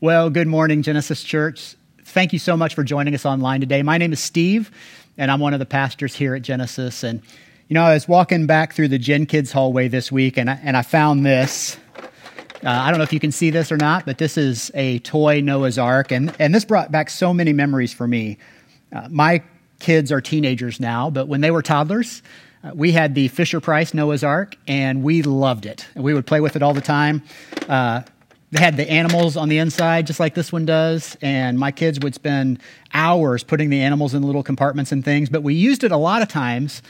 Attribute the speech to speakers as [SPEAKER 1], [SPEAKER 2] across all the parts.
[SPEAKER 1] Well, good morning, Genesis Church. Thank you so much for joining us online today. My name is Steve, and I'm one of the pastors here at Genesis. And, you know, I was walking back through the Gen Kids hallway this week, and I, and I found this. Uh, I don't know if you can see this or not, but this is a toy Noah's Ark, and, and this brought back so many memories for me. Uh, my kids are teenagers now, but when they were toddlers, uh, we had the Fisher Price Noah's Ark, and we loved it. We would play with it all the time. They had the animals on the inside, just like this one does, and my kids would spend hours putting the animals in little compartments and things. But we used it a lot of times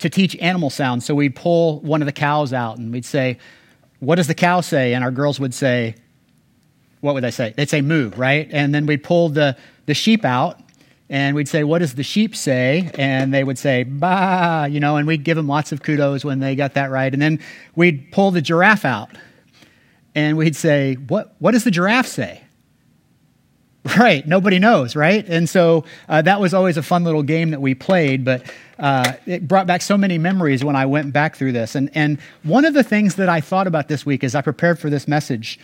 [SPEAKER 1] to teach animal sounds. So we'd pull one of the cows out and we'd say, What does the cow say? And our girls would say, What would they say? They'd say moo, right? And then we'd pull the, the sheep out and we'd say, What does the sheep say? And they would say, Bah, you know, and we'd give them lots of kudos when they got that right. And then we'd pull the giraffe out and we'd say, What, what does the giraffe say? Right, nobody knows, right? And so uh, that was always a fun little game that we played, but uh, it brought back so many memories when I went back through this. And, and one of the things that I thought about this week as I prepared for this message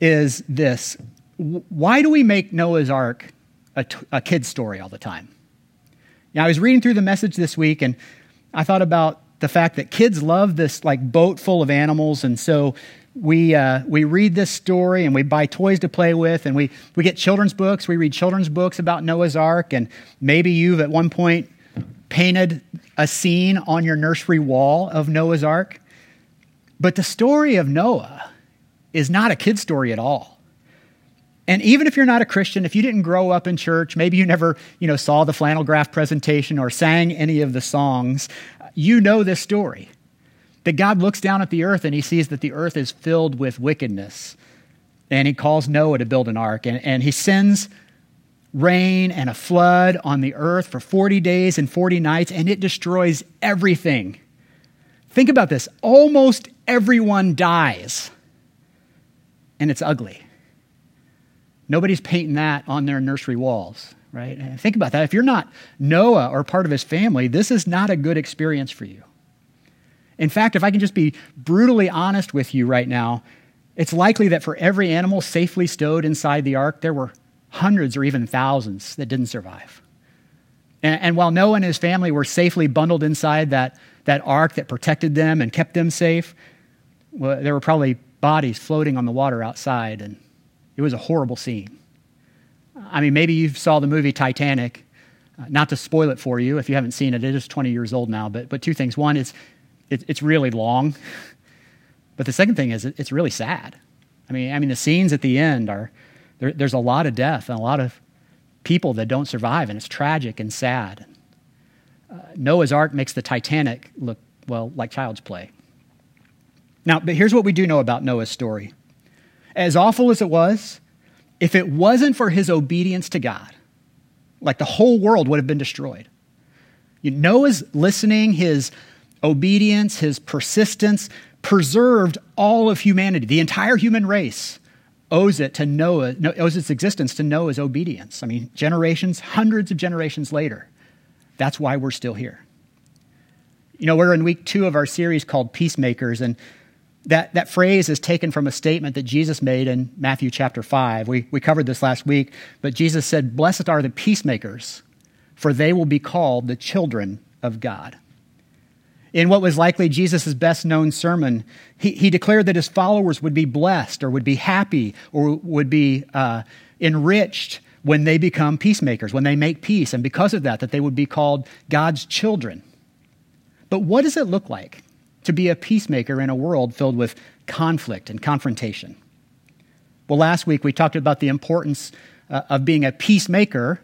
[SPEAKER 1] is this Why do we make Noah's Ark a, t- a kid's story all the time? Now, I was reading through the message this week, and I thought about the fact that kids love this like boat full of animals, and so we, uh, we read this story and we buy toys to play with and we, we get children's books. We read children's books about Noah's Ark. And maybe you've at one point painted a scene on your nursery wall of Noah's Ark. But the story of Noah is not a kid story at all. And even if you're not a Christian, if you didn't grow up in church, maybe you never you know, saw the flannel graph presentation or sang any of the songs, you know this story. That God looks down at the earth and he sees that the earth is filled with wickedness. And he calls Noah to build an ark. And, and he sends rain and a flood on the earth for 40 days and 40 nights, and it destroys everything. Think about this almost everyone dies, and it's ugly. Nobody's painting that on their nursery walls, right? And think about that. If you're not Noah or part of his family, this is not a good experience for you. In fact, if I can just be brutally honest with you right now, it's likely that for every animal safely stowed inside the ark, there were hundreds or even thousands that didn't survive. And, and, while Noah and his family were safely bundled inside that, that ark that protected them and kept them safe, well, there were probably bodies floating on the water outside, and it was a horrible scene. I mean, maybe you saw the movie Titanic. Uh, not to spoil it for you if you haven't seen it, it is 20 years old now, but, but two things. One is it, it's really long. But the second thing is it, it's really sad. I mean, I mean, the scenes at the end are there, there's a lot of death and a lot of people that don't survive, and it's tragic and sad. Uh, Noah's Ark makes the Titanic look, well, like child's play. Now, but here's what we do know about Noah's story. As awful as it was, if it wasn't for his obedience to God, like the whole world would have been destroyed. You Noah's listening, his obedience, his persistence preserved all of humanity. The entire human race owes it to Noah, owes its existence to Noah's obedience. I mean, generations, hundreds of generations later. That's why we're still here. You know, we're in week two of our series called Peacemakers, and that, that phrase is taken from a statement that Jesus made in Matthew chapter 5. We, we covered this last week, but Jesus said, Blessed are the peacemakers, for they will be called the children of God. In what was likely Jesus' best known sermon, he, he declared that his followers would be blessed or would be happy or would be uh, enriched when they become peacemakers, when they make peace, and because of that, that they would be called God's children. But what does it look like to be a peacemaker in a world filled with conflict and confrontation? Well, last week we talked about the importance uh, of being a peacemaker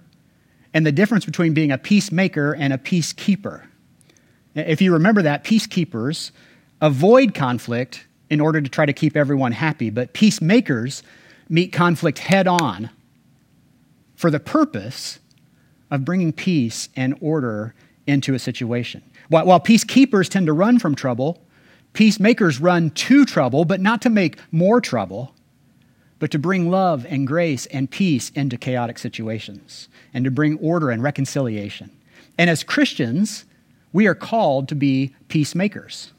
[SPEAKER 1] and the difference between being a peacemaker and a peacekeeper. If you remember that, peacekeepers avoid conflict in order to try to keep everyone happy, but peacemakers meet conflict head on for the purpose of bringing peace and order into a situation. While, while peacekeepers tend to run from trouble, peacemakers run to trouble, but not to make more trouble, but to bring love and grace and peace into chaotic situations and to bring order and reconciliation. And as Christians, we are called to be peacemakers.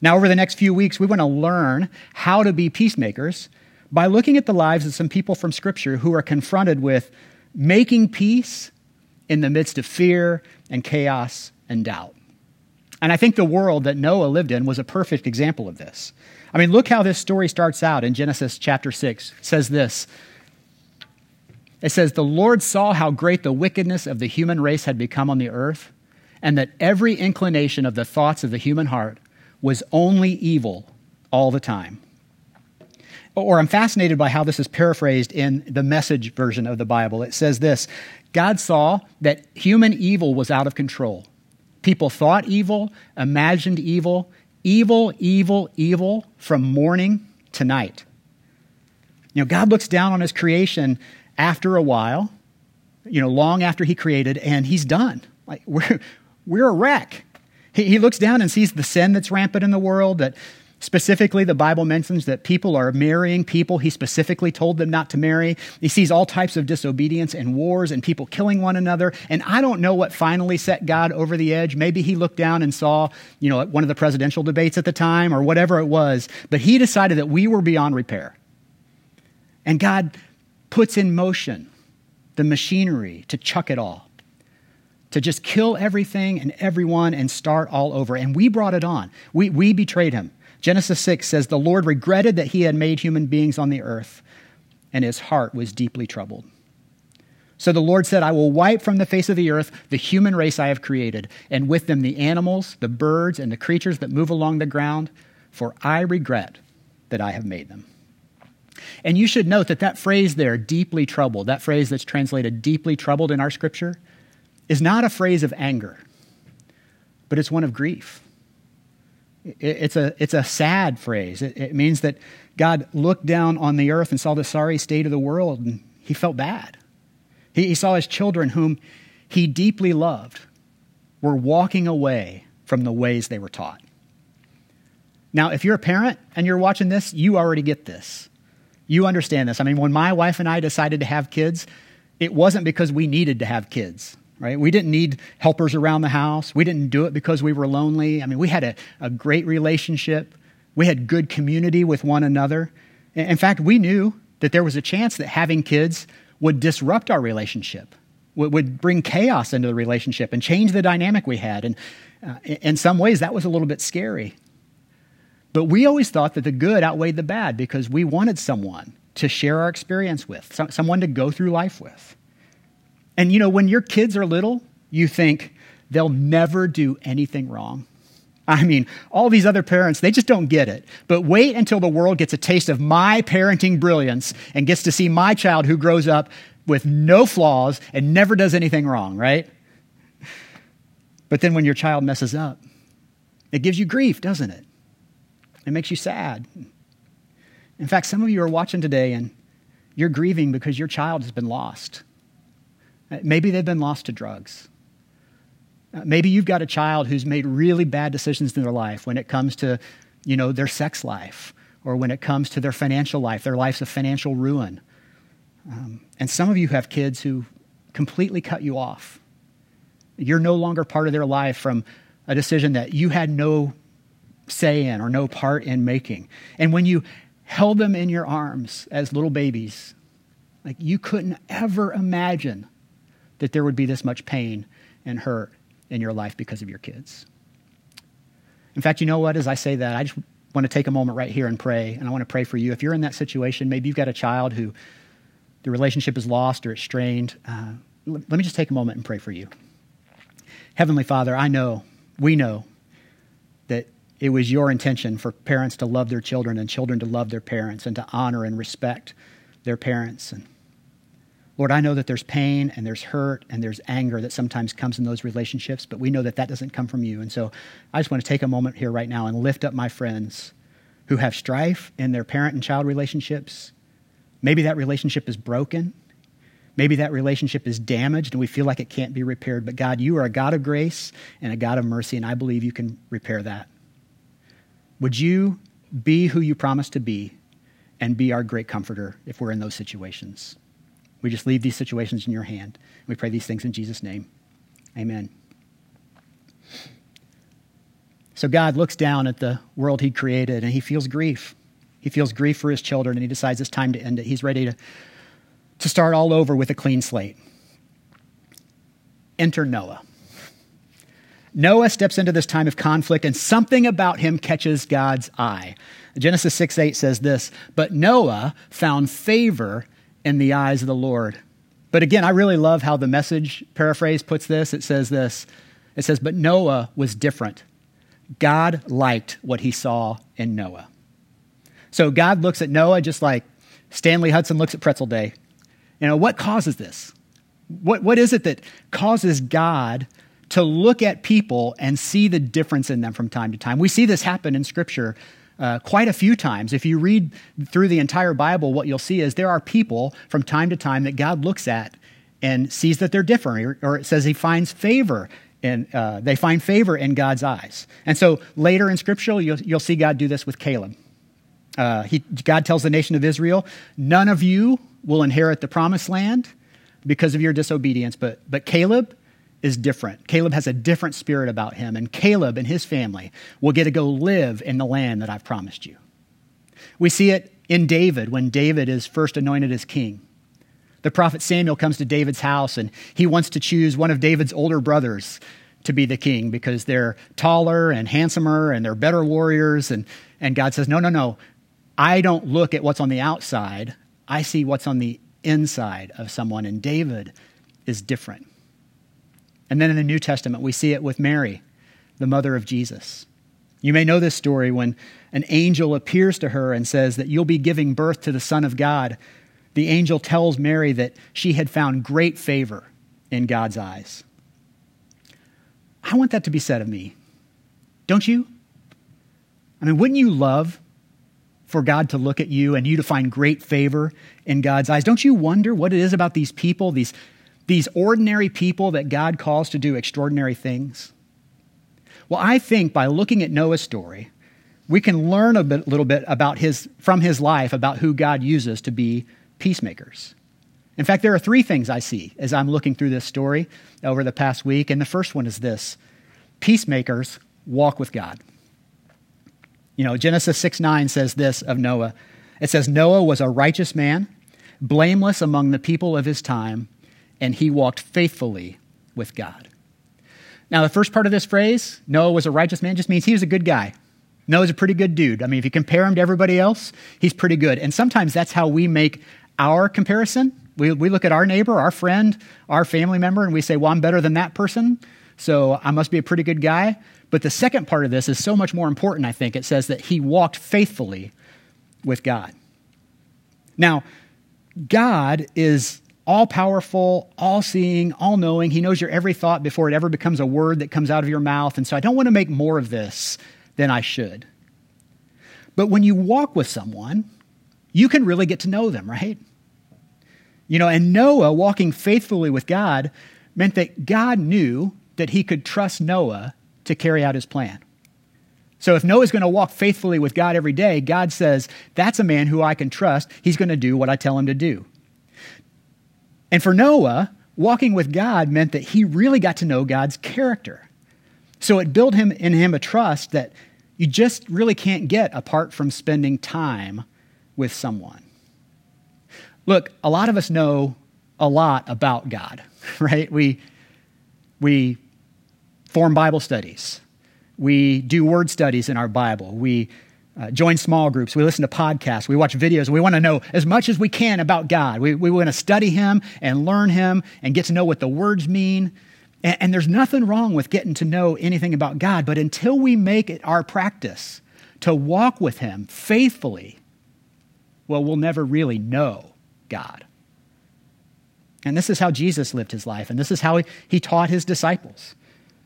[SPEAKER 1] Now, over the next few weeks, we want to learn how to be peacemakers, by looking at the lives of some people from Scripture who are confronted with making peace in the midst of fear and chaos and doubt. And I think the world that Noah lived in was a perfect example of this. I mean, look how this story starts out in Genesis chapter 6. It says this It says, The Lord saw how great the wickedness of the human race had become on the earth, and that every inclination of the thoughts of the human heart was only evil all the time. Or I'm fascinated by how this is paraphrased in the message version of the Bible. It says this God saw that human evil was out of control. People thought evil, imagined evil, evil, evil, evil from morning to night. You know, God looks down on his creation after a while, you know, long after he created, and he's done. Like, we're, we're a wreck. He, he looks down and sees the sin that's rampant in the world, that Specifically, the Bible mentions that people are marrying people he specifically told them not to marry. He sees all types of disobedience and wars and people killing one another. And I don't know what finally set God over the edge. Maybe he looked down and saw, you know, one of the presidential debates at the time or whatever it was. But he decided that we were beyond repair. And God puts in motion the machinery to chuck it all to just kill everything and everyone and start all over. And we brought it on. We, we betrayed him. Genesis 6 says, The Lord regretted that he had made human beings on the earth, and his heart was deeply troubled. So the Lord said, I will wipe from the face of the earth the human race I have created, and with them the animals, the birds, and the creatures that move along the ground, for I regret that I have made them. And you should note that that phrase there, deeply troubled, that phrase that's translated deeply troubled in our scripture, is not a phrase of anger, but it's one of grief. It's a, it's a sad phrase. It, it, means that God looked down on the earth and saw the sorry state of the world, and he felt bad. He, he saw his children, whom he deeply loved, were walking away from the ways they were taught. Now, if you're a parent and you're watching this, you already get this. You understand this. I mean, when my wife and I decided to have kids, it wasn't because we needed to have kids right? We didn't need helpers around the house. We didn't do it because we were lonely. I mean, we had a, a great relationship. We had good community with one another. In fact, we knew that there was a chance that having kids would disrupt our relationship, would, bring chaos into the relationship and change the dynamic we had. And uh, in some ways, that was a little bit scary. But we always thought that the good outweighed the bad because we wanted someone to share our experience with, someone to go through life with. And you know, when your kids are little, you think they'll never do anything wrong. I mean, all these other parents, they just don't get it. But wait until the world gets a taste of my parenting brilliance and gets to see my child who grows up with no flaws and never does anything wrong, right? But then when your child messes up, it gives you grief, doesn't it? It makes you sad. In fact, some of you are watching today and you're grieving because your child has been lost. Maybe they've been lost to drugs. Uh, maybe you've got a child who's made really bad decisions in their life when it comes to, you know, their sex life or when it comes to their financial life. Their life's a financial ruin. Um, and some of you have kids who completely cut you off. You're no longer part of their life from a decision that you had no say in or no part in making. And when you held them in your arms as little babies, like you couldn't ever imagine that there would be this much pain and hurt in your life because of your kids. In fact, you know what? As I say that, I just want to take a moment right here and pray. And I want to pray for you. If you're in that situation, maybe you've got a child who the relationship is lost or it's strained. Uh, let me just take a moment and pray for you. Heavenly Father, I know, we know that it was your intention for parents to love their children and children to love their parents and to honor and respect their parents. And Lord, I know that there's pain and there's hurt and there's anger that sometimes comes in those relationships, but we know that that doesn't come from you. And so I just want to take a moment here right now and lift up my friends who have strife in their parent and child relationships. Maybe that relationship is broken. Maybe that relationship is damaged and we feel like it can't be repaired. But God, you are a God of grace and a God of mercy, and I believe you can repair that. Would you be who you promised to be and be our great comforter if we're in those situations? We just leave these situations in your hand. We pray these things in Jesus' name. Amen. So God looks down at the world he created and he feels grief. He feels grief for his children and he decides it's time to end it. He's ready to, to start all over with a clean slate. Enter Noah. Noah steps into this time of conflict, and something about him catches God's eye. Genesis 6 8 says this But Noah found favor in the eyes of the Lord. But again, I really love how the message paraphrase puts this. It says this It says, But Noah was different. God liked what he saw in Noah. So God looks at Noah just like Stanley Hudson looks at Pretzel Day. You know, what causes this? What, what is it that causes God to look at people and see the difference in them from time to time. We see this happen in Scripture uh, quite a few times. If you read through the entire Bible, what you'll see is there are people from time to time that God looks at and sees that they're different, or, or it says he finds favor. And uh, they find favor in God's eyes. And so later in Scripture, you'll, you'll see God do this with Caleb. Uh, he, God tells the nation of Israel, None of you will inherit the promised land because of your disobedience, but, but Caleb, is different. Caleb has a different spirit about him, and Caleb and his family will get to go live in the land that I've promised you. We see it in David when David is first anointed as king. The prophet Samuel comes to David's house and he wants to choose one of David's older brothers to be the king because they're taller and handsomer and they're better warriors. And, and God says, No, no, no. I don't look at what's on the outside, I see what's on the inside of someone. And David is different. And then in the New Testament, we see it with Mary, the mother of Jesus. You may know this story when an angel appears to her and says that you'll be giving birth to the Son of God. The angel tells Mary that she had found great favor in God's eyes. I want that to be said of me. Don't you? I mean, wouldn't you love for God to look at you and you to find great favor in God's eyes? Don't you wonder what it is about these people, these these ordinary people that God calls to do extraordinary things? Well, I think by looking at Noah's story, we can learn a bit, little bit about his, from his life about who God uses to be peacemakers. In fact, there are three things I see as I'm looking through this story over the past week. And the first one is this peacemakers walk with God. You know, Genesis 6 9 says this of Noah. It says, Noah was a righteous man, blameless among the people of his time, and he walked faithfully with God. Now, the first part of this phrase, Noah was a righteous man, just means he was a good guy. Noah's a pretty good dude. I mean, if you compare him to everybody else, he's pretty good. And sometimes that's how we make our comparison. We, we look at our neighbor, our friend, our family member, and we say, well, I'm better than that person, so I must be a pretty good guy. But the second part of this is so much more important, I think. It says that he walked faithfully with God. Now, God is all powerful, all seeing, all knowing. He knows your every thought before it ever becomes a word that comes out of your mouth. And so I don't want to make more of this than I should. But when you walk with someone, you can really get to know them, right? You know, and Noah walking faithfully with God meant that God knew that he could trust Noah to carry out his plan. So if Noah's going to walk faithfully with God every day, God says, that's a man who I can trust. He's going to do what I tell him to do. And for Noah, walking with God meant that he really got to know God's character. So it built him in him a trust that you just really can't get apart from spending time with someone. Look, a lot of us know a lot about God, right? We we form Bible studies. We do word studies in our Bible. We uh, join small groups, we listen to podcasts, we watch videos, we want to know as much as we can about God. We, we want to study Him and learn Him and get to know what the words mean. And, and there's nothing wrong with getting to know anything about God, but until we make it our practice to walk with Him faithfully, well, we'll never really know God. And this is how Jesus lived his life, and this is how he, he taught his disciples.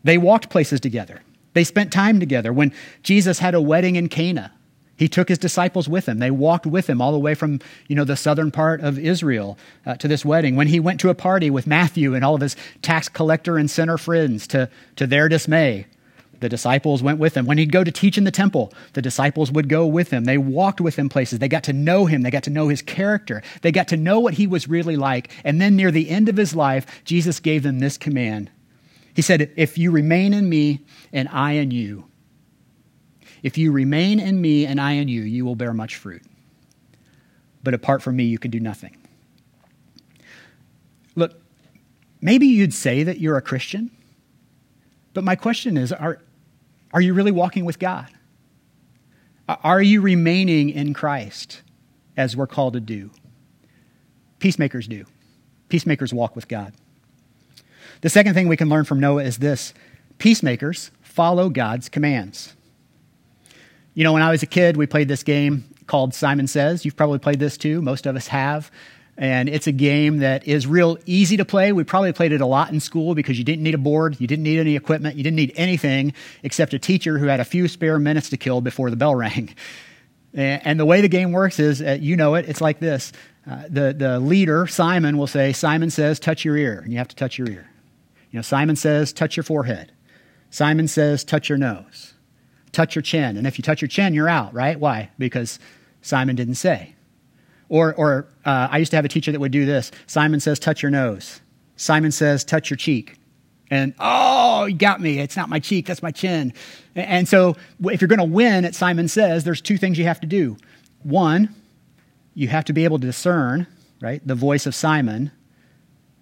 [SPEAKER 1] They walked places together. They spent time together. When Jesus had a wedding in Cana, he took his disciples with him. They walked with him all the way from, you know, the southern part of Israel uh, to this wedding. When he went to a party with Matthew and all of his tax collector and sinner friends, to, to their dismay, the disciples went with him. When he'd go to teach in the temple, the disciples would go with him. They walked with him places. They got to know him. They got to know his character. They got to know what he was really like. And then near the end of his life, Jesus gave them this command. He said, If you remain in me and I in you, If you remain in me and I in you, you will bear much fruit. But apart from me, you can do nothing. Look, maybe you'd say that you're a Christian, but my question is are, are you really walking with God? Are you remaining in Christ as we're called to do? Peacemakers do. Peacemakers walk with God. The second thing we can learn from Noah is this peacemakers follow God's commands. You know, when I was a kid, we played this game called Simon Says. You've probably played this too. Most of us have. And it's a game that is real easy to play. We probably played it a lot in school because you didn't need a board, you didn't need any equipment, you didn't need anything except a teacher who had a few spare minutes to kill before the bell rang. And the way the game works is, uh, you know it, it's like this. Uh, the, the leader, Simon, will say, Simon says, touch your ear. And you have to touch your ear. You know, Simon says, touch your forehead. Simon says, touch your nose. Touch your chin. And if you touch your chin, you're out, right? Why? Because Simon didn't say. Or, or uh, I used to have a teacher that would do this. Simon says, touch your nose. Simon says, touch your cheek. And, oh, you got me. It's not my cheek, that's my chin. And so if you're going to win at Simon Says, there's two things you have to do. One, you have to be able to discern, right, the voice of Simon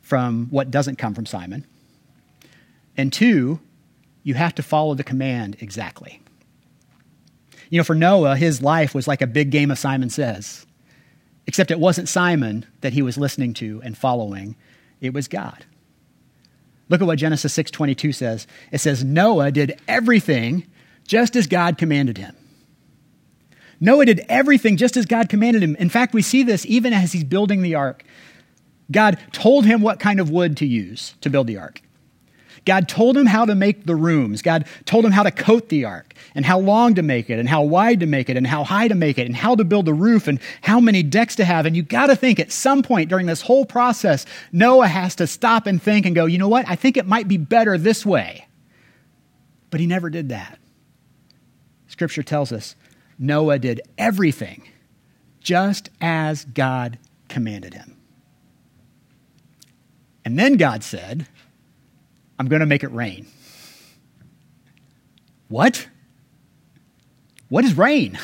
[SPEAKER 1] from what doesn't come from Simon. And two, you have to follow the command exactly. You know, for Noah, his life was like a big game of Simon Says, except it wasn't Simon that he was listening to and following, it was God. Look at what Genesis 6:22 says. It says Noah did everything just as God commanded him. Noah did everything just as God commanded him. In fact, we see this even as he's building the ark. God told him what kind of wood to use to build the ark. God told him how to make the rooms. God told him how to coat the ark and how long to make it and how wide to make it and how high to make it and how to build the roof and how many decks to have. And you got to think at some point during this whole process, Noah has to stop and think and go, you know what? I think it might be better this way. But he never did that. Scripture tells us Noah did everything just as God commanded him. And then God said, I'm going to make it rain. What? What is rain?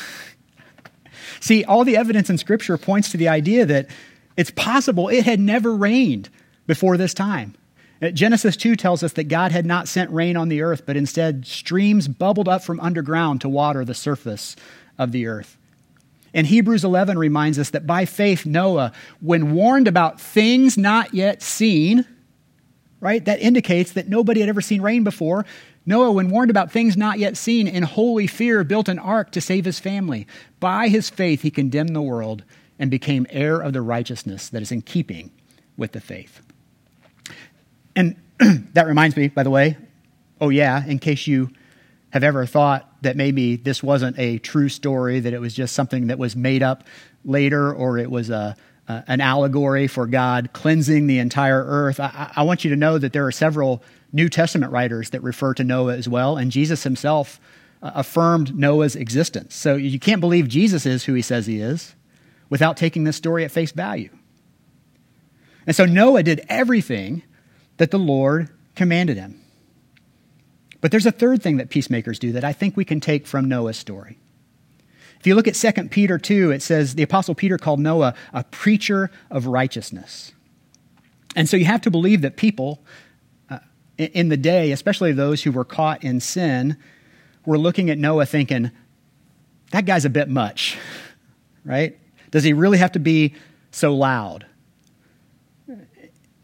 [SPEAKER 1] See, all the evidence in Scripture points to the idea that it's possible it had never rained before this time. Uh, Genesis 2 tells us that God had not sent rain on the earth, but instead streams bubbled up from underground to water the surface of the earth. And Hebrews 11 reminds us that by faith, Noah, when warned about things not yet seen, right? That indicates that nobody had ever seen rain before. Noah, when warned about things not yet seen, in holy fear built an ark to save his family. By his faith, he condemned the world and became heir of the righteousness that is in keeping with the faith. And that reminds me, by the way, oh, yeah, in case you have ever thought that maybe this wasn't a true story, that it was just something that was made up later, or it was a uh, an allegory for God cleansing the entire earth. I, I, want you to know that there are several New Testament writers that refer to Noah as well, and Jesus himself uh, affirmed Noah's existence. So you can't believe Jesus is who he says he is without taking this story at face value. And so Noah did everything that the Lord commanded him. But there's a third thing that peacemakers do that I think we can take from Noah's story. If you look at 2 Peter 2, it says the Apostle Peter called Noah a preacher of righteousness. And so you have to believe that people uh, in the day, especially those who were caught in sin, were looking at Noah thinking, that guy's a bit much, right? Does he really have to be so loud?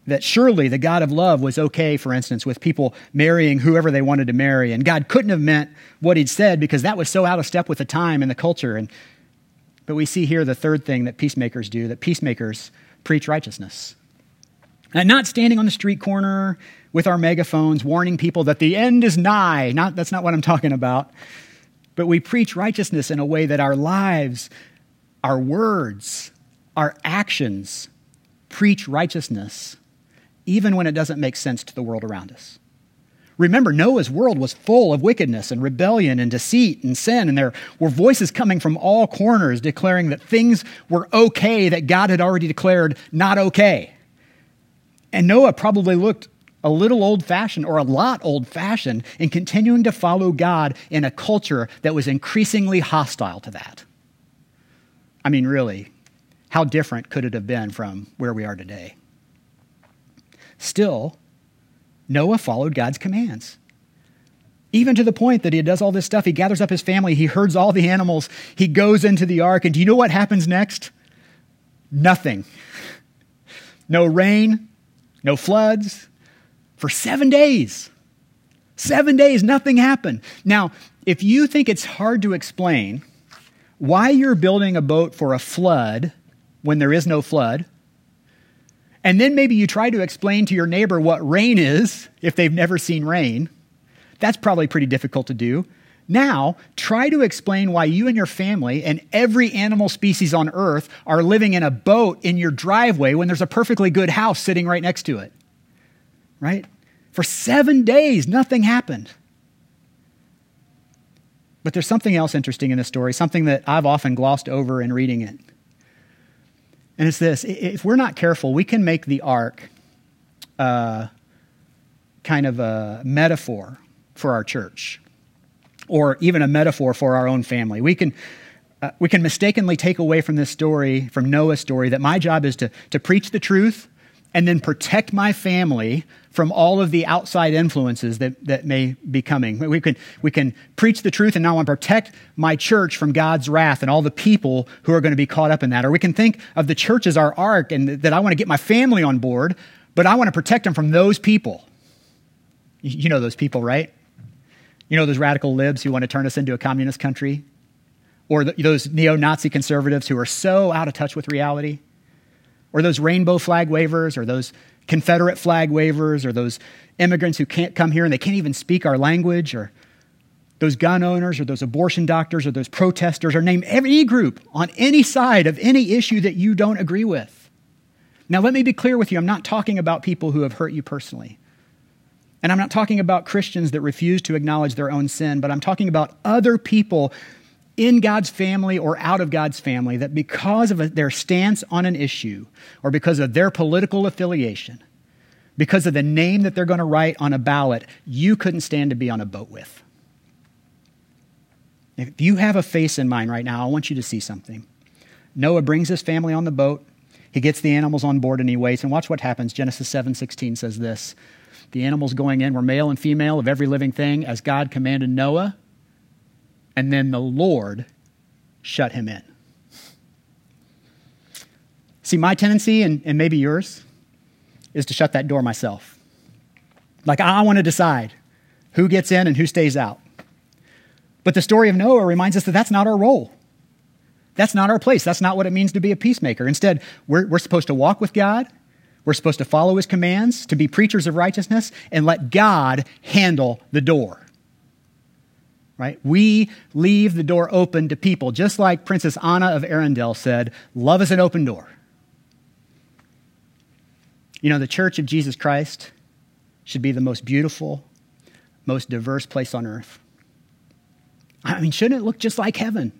[SPEAKER 1] That surely the God of love was okay, for instance, with people marrying whoever they wanted to marry. And God couldn't have meant what he'd said because that was so out of step with the time and the culture. And, but we see here the third thing that peacemakers do that peacemakers preach righteousness. And not standing on the street corner with our megaphones warning people that the end is nigh. Not, that's not what I'm talking about. But we preach righteousness in a way that our lives, our words, our actions preach righteousness even when it doesn't make sense to the world around us. Remember, Noah's world was full of wickedness and rebellion and deceit and sin, and there were voices coming from all corners declaring that things were okay that God had already declared not okay. And Noah probably looked a little old fashioned or a lot old fashioned in continuing to follow God in a culture that was increasingly hostile to that. I mean, really, how different could it have been from where we are today? Still, Noah followed God's commands. Even to the point that he does all this stuff, he gathers up his family, he herds all the animals, he goes into the ark, and do you know what happens next? Nothing. No rain, no floods, for seven days. Seven days, nothing happened. Now, if you think it's hard to explain why you're building a boat for a flood when there is no flood, and then maybe you try to explain to your neighbor what rain is if they've never seen rain, that's probably pretty difficult to do. Now, try to explain why you and your family and every animal species on earth are living in a boat in your driveway when there's a perfectly good house sitting right next to it. Right? For seven days, nothing happened. But there's something else interesting in this story, something that I've often glossed over in reading it. And it's this if we're not careful, we can make the ark uh, kind of a metaphor for our church or even a metaphor for our own family. We can, uh, we can mistakenly take away from this story, from Noah's story, that my job is to, to preach the truth and then protect my family from all of the outside influences that, that may be coming. We can, we can preach the truth and now I want to protect my church from God's wrath and all the people who are going to be caught up in that. Or we can think of the church as our ark and that I want to get my family on board, but I want to protect them from those people. You know those people, right? You know those radical libs who want to turn us into a communist country? Or those neo Nazi conservatives who are so out of touch with reality? Or those rainbow flag wavers, or those Confederate flag wavers, or those immigrants who can't come here and they can't even speak our language, or those gun owners, or those abortion doctors, or those protesters, or name any group on any side of any issue that you don't agree with. Now, let me be clear with you I'm not talking about people who have hurt you personally. And I'm not talking about Christians that refuse to acknowledge their own sin, but I'm talking about other people in God's family or out of God's family that because of their stance on an issue or because of their political affiliation, because of the name that they're going to write on a ballot, you couldn't stand to be on a boat with. If you have a face in mind right now, I want you to see something. Noah brings his family on the boat. He gets the animals on board and he waits. And watch what happens. Genesis 7:16 says this. The animals going in were male and female of every living thing, as God commanded Noah. And then the Lord shut him in. See, my tendency, and, and maybe yours, is to shut that door myself. Like, I want to decide who gets in and who stays out. But the story of Noah reminds us that that's not our role. That's not our place. That's not what it means to be a peacemaker. Instead, we're, we're supposed to walk with God we're supposed to follow his commands, to be preachers of righteousness, and let God handle the door. Right? We leave the door open to people, just like Princess Anna of Arendelle said, love is an open door. You know, the church of Jesus Christ should be the most beautiful, most diverse place on earth. I mean, shouldn't it look just like heaven?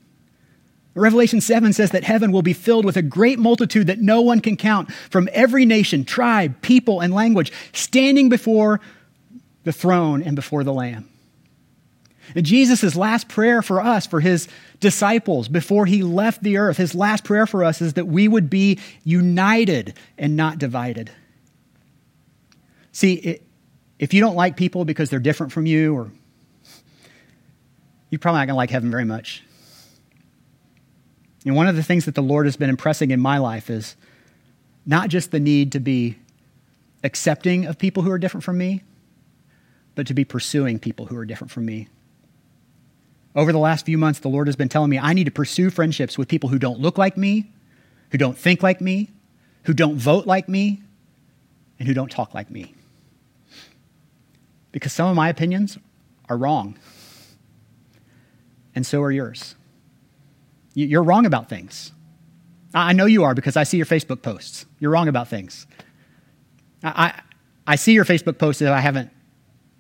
[SPEAKER 1] Revelation 7 says that heaven will be filled with a great multitude that no one can count from every nation, tribe, people, and language, standing before the throne and before the Lamb. And Jesus' last prayer for us, for his disciples, before he left the earth, his last prayer for us is that we would be united and not divided. See, if you don't like people because they're different from you, or you're probably not going to like heaven very much. And one of the things that the Lord has been impressing in my life is not just the need to be accepting of people who are different from me, but to be pursuing people who are different from me. Over the last few months, the Lord has been telling me I need to pursue friendships with people who don't look like me, who don't think like me, who don't vote like me, and who don't talk like me. Because some of my opinions are wrong, and so are yours. You're wrong about things. I know you are because I see your Facebook posts. You're wrong about things. I, I see your Facebook posts if I haven't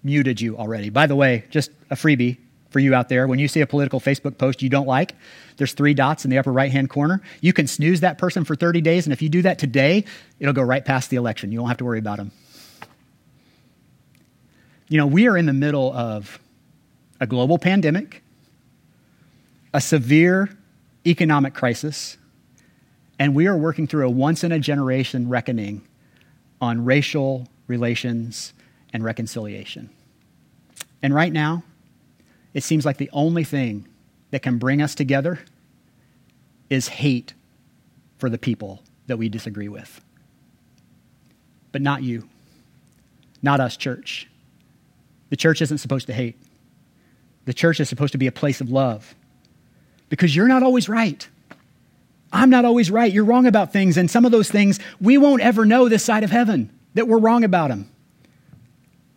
[SPEAKER 1] muted you already. By the way, just a freebie for you out there. When you see a political Facebook post you don't like, there's three dots in the upper right hand corner. You can snooze that person for 30 days, and if you do that today, it'll go right past the election. You won't have to worry about them. You know, we are in the middle of a global pandemic, a severe economic crisis, and we are working through a once in a generation reckoning on racial relations and reconciliation. And right now, it seems like the only thing that can bring us together is hate for the people that we disagree with. But not you, not us, church. The church isn't supposed to hate. The church is supposed to be a place of love because you're not always right. I'm not always right. You're wrong about things. And some of those things we won't ever know this side of heaven that we're wrong about them.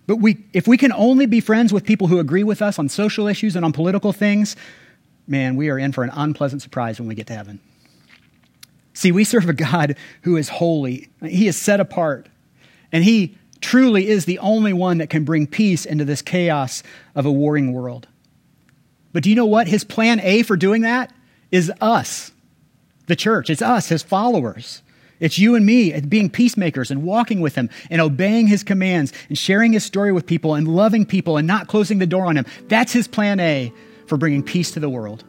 [SPEAKER 1] But we, if we can only be friends with people who agree with us on social issues and on political things, man, we are in for an unpleasant surprise when we get to heaven. See, we serve a God who is holy, He is set apart, and He truly is the only one that can bring peace into this chaos of a warring world. But do you know what? His plan A for doing that is us, the church. It's us, His followers. It's you and me uh, being peacemakers and walking with him and obeying his commands and sharing his story with people and loving people and not closing the door on him. That's his plan A for bringing peace to the world.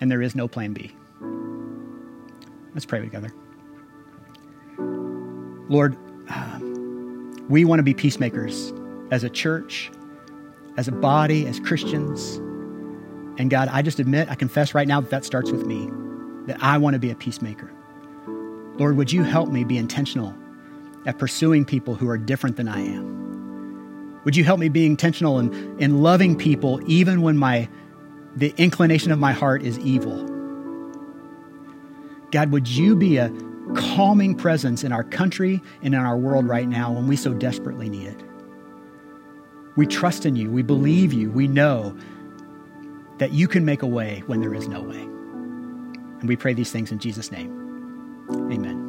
[SPEAKER 1] And there is no plan B. Let's pray together. Lord, um, we want to be peacemakers as a church, as a body, as Christians. And God, I just admit, I confess right now that that starts with me, that I want to be a peacemaker. Lord, would you help me be intentional at pursuing people who are different than I am? Would you help me be intentional in, in loving people even when my the inclination of my heart is evil? God, would you be a calming presence in our country and in our world right now when we so desperately need it? We trust in you. We believe you. We know that you can make a way when there is no way. And we pray these things in Jesus' name. Amen.